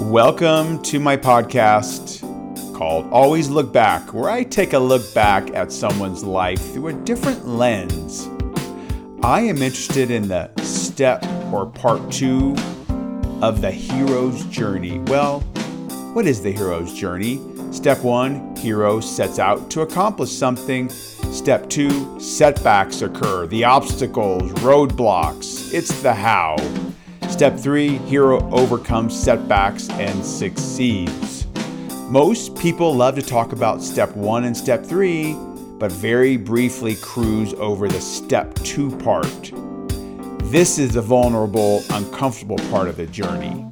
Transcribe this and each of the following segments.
Welcome to my podcast called Always Look Back, where I take a look back at someone's life through a different lens. I am interested in the step or part two of the hero's journey. Well, what is the hero's journey? Step one, hero sets out to accomplish something. Step two, setbacks occur, the obstacles, roadblocks. It's the how. Step three, hero overcomes setbacks and succeeds. Most people love to talk about step one and step three, but very briefly cruise over the step two part. This is the vulnerable, uncomfortable part of the journey.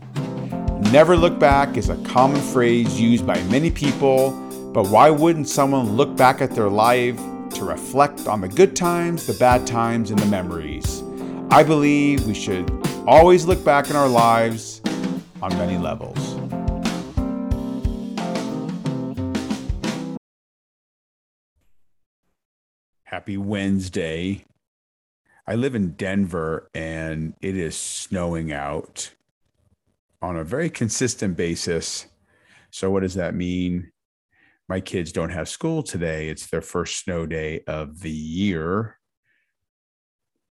Never look back is a common phrase used by many people, but why wouldn't someone look back at their life to reflect on the good times, the bad times, and the memories? I believe we should always look back in our lives on many levels. Happy Wednesday. I live in Denver and it is snowing out on a very consistent basis. So, what does that mean? My kids don't have school today. It's their first snow day of the year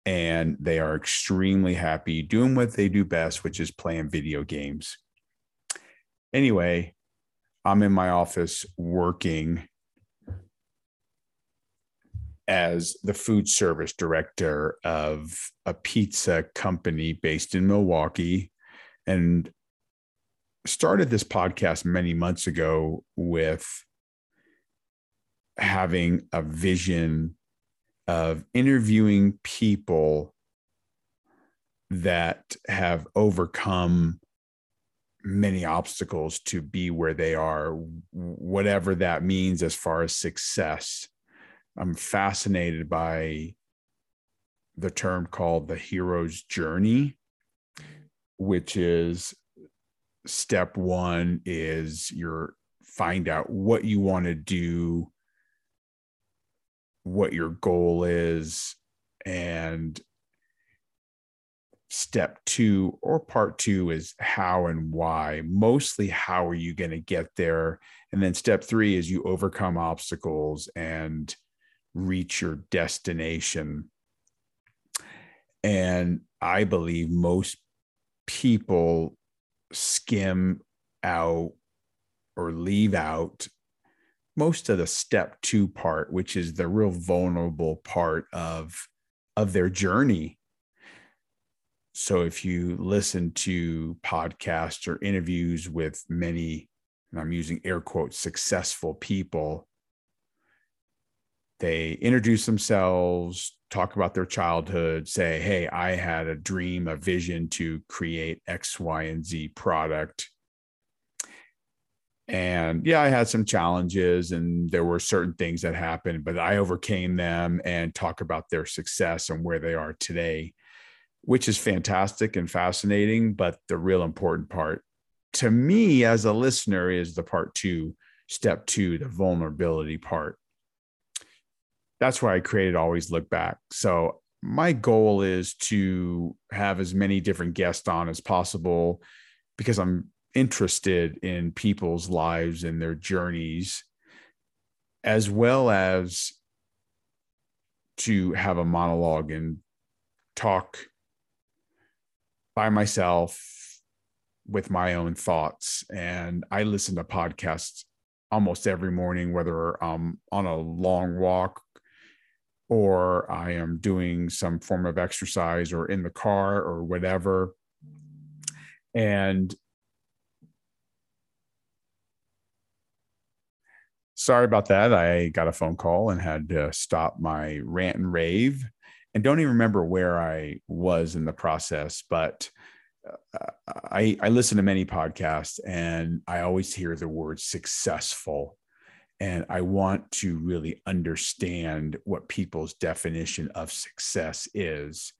and they are extremely happy doing what they do best, which is playing video games. Anyway, I'm in my office working as the food service director of a pizza company based in Milwaukee and started this podcast many months ago with having a vision of interviewing people that have overcome many obstacles to be where they are, whatever that means as far as success. I'm fascinated by the term called the hero's journey, which is step one is your find out what you want to do what your goal is and step two or part two is how and why. Mostly how are you going to get there? And then step three is you overcome obstacles and reach your destination. And i believe most people skim out or leave out most of the step two part, which is the real vulnerable part of of their journey. So if you listen to podcasts or interviews with many, and I'm using air quotes, successful people, they introduce themselves, talk about their childhood, say, Hey, I had a dream, a vision to create X, Y, and Z product and yeah i had some challenges and there were certain things that happened but i overcame them and talk about their success and where they are today which is fantastic and fascinating but the real important part to me as a listener is the part two step two the vulnerability part. That's why i created always look back. So my goal is to have as many different guests on as possible because i'm interested in people's lives and their journeys, as well as to have a monologue and talk by myself with my own thoughts. And I listen to podcasts almost every morning, whether I'm on a long walk or I am doing some form of exercise or in the car or whatever. And sorry about that. I got a phone call and had to stop my rant and rave and don't even remember where I was in the process, but uh, I, I listen to many podcasts and I always hear the word successful. And I want to really understand what people's definition of success is.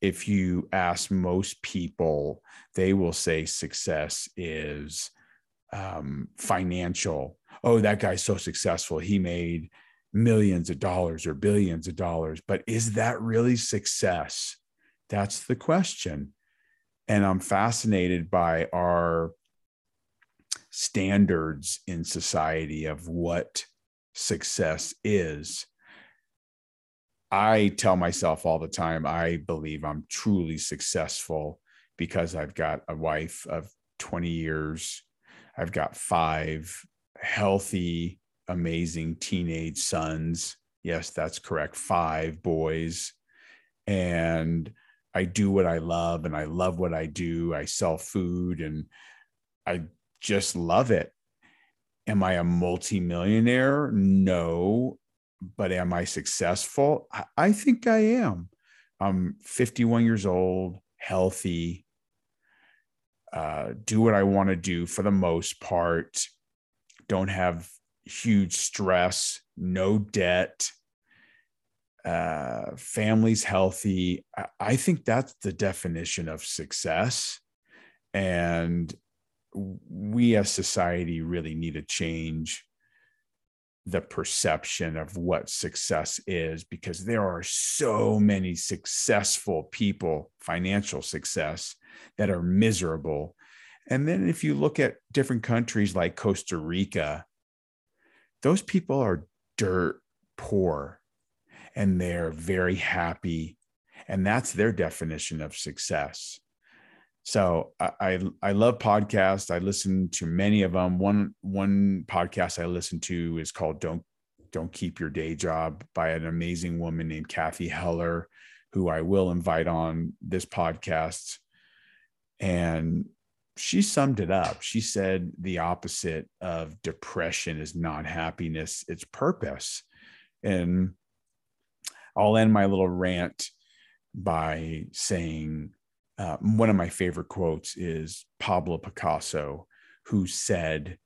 If you ask most people, they will say success is um, financial oh, that guy's so successful. He made millions of dollars or billions of dollars. But is that really success? That's the question. And I'm fascinated by our standards in society of what success is. I tell myself all the time, I believe I'm truly successful because I've got a wife of 20 years. I've got five healthy, amazing teenage sons. Yes, that's correct. Five boys. And I do what I love and I love what I do. I sell food and I just love it. Am I a multimillionaire? No. But am I successful? I, think I am. I'm 51 years old, healthy, uh, do what I want to do for the most part, don't have huge stress, no debt, uh, family's healthy. I, I think that's the definition of success. And we as society really need to change the perception of what success is because there are so many successful people, financial success, that are miserable. And then if you look at different countries like Costa Rica, those people are dirt poor and they're very happy. And that's their definition of success. So I, I, I love podcasts. I listen to many of them. One one podcast I listen to is called "Don't Don't Keep Your Day Job" by an amazing woman named Cathy Heller, who I will invite on this podcast. And she summed it up. She said the opposite of depression is not happiness; it's purpose. And I'll end my little rant by saying uh, one of my favorite quotes is Pablo Picasso, who said,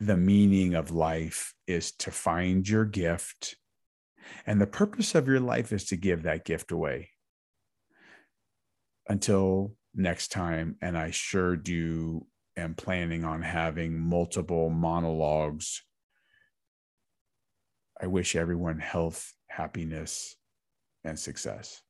The meaning of life is to find your gift, and the purpose of your life is to give that gift away. Until next time, and I sure do am planning on having multiple monologues. I wish everyone health, happiness, and success.